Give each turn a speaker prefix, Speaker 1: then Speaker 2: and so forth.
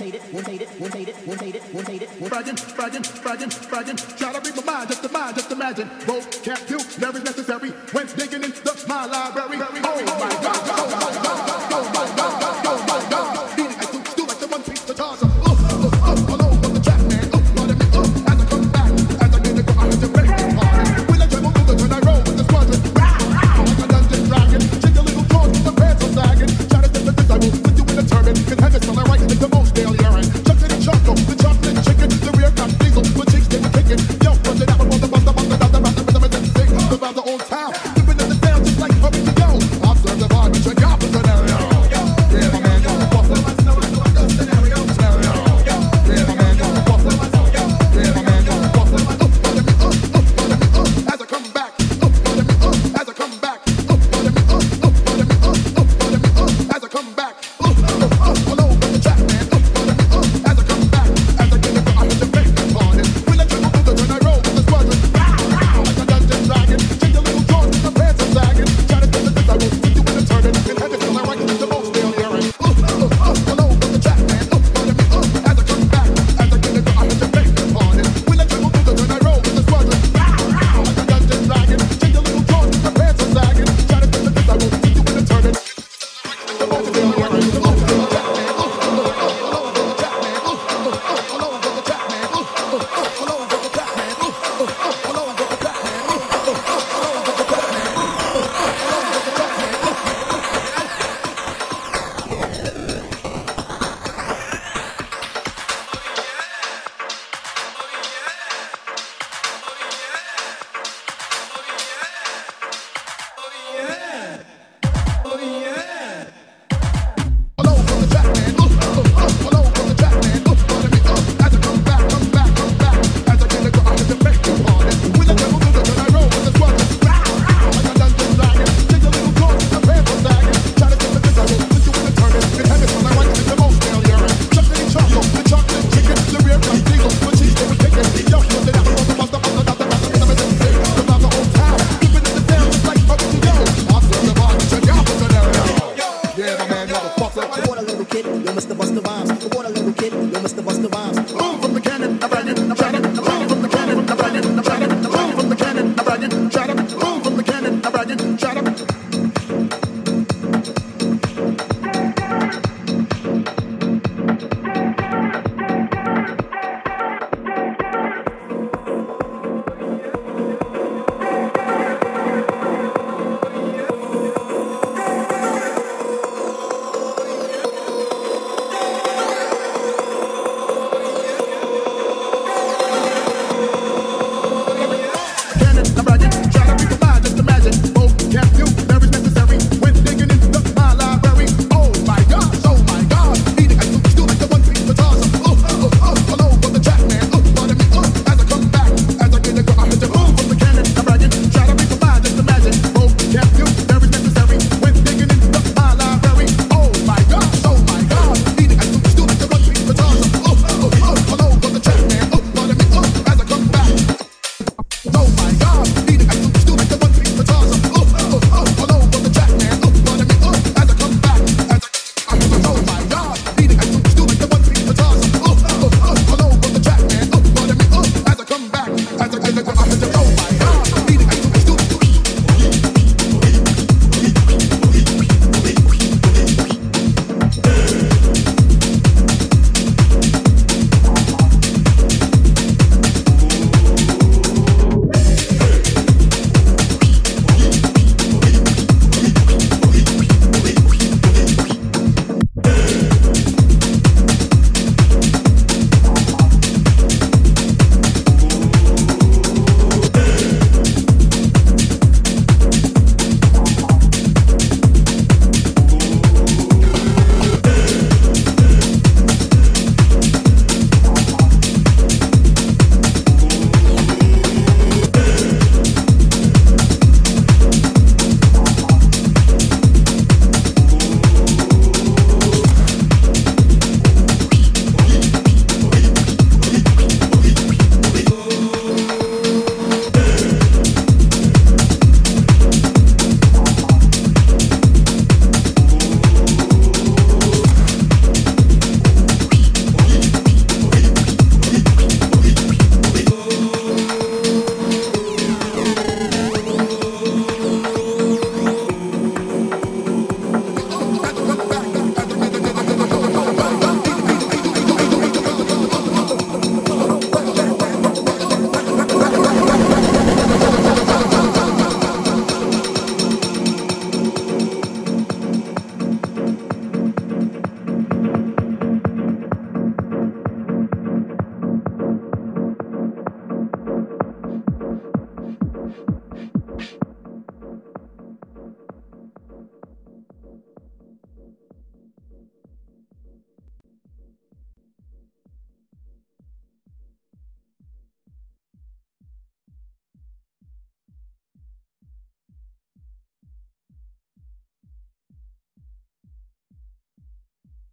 Speaker 1: rotate it, rotate it, rotate it, rotate it, rotate it. Bragging, bragging, bragging, bragging. Try to read my mind, just imagine, just imagine. Vocabulary necessary when digging into my library. Oh my God, oh my God, oh my God. old town. the
Speaker 2: bottom. kid, yo Mr. Busta Rhymes. The water level kid, yo Mr. Busta Rhymes.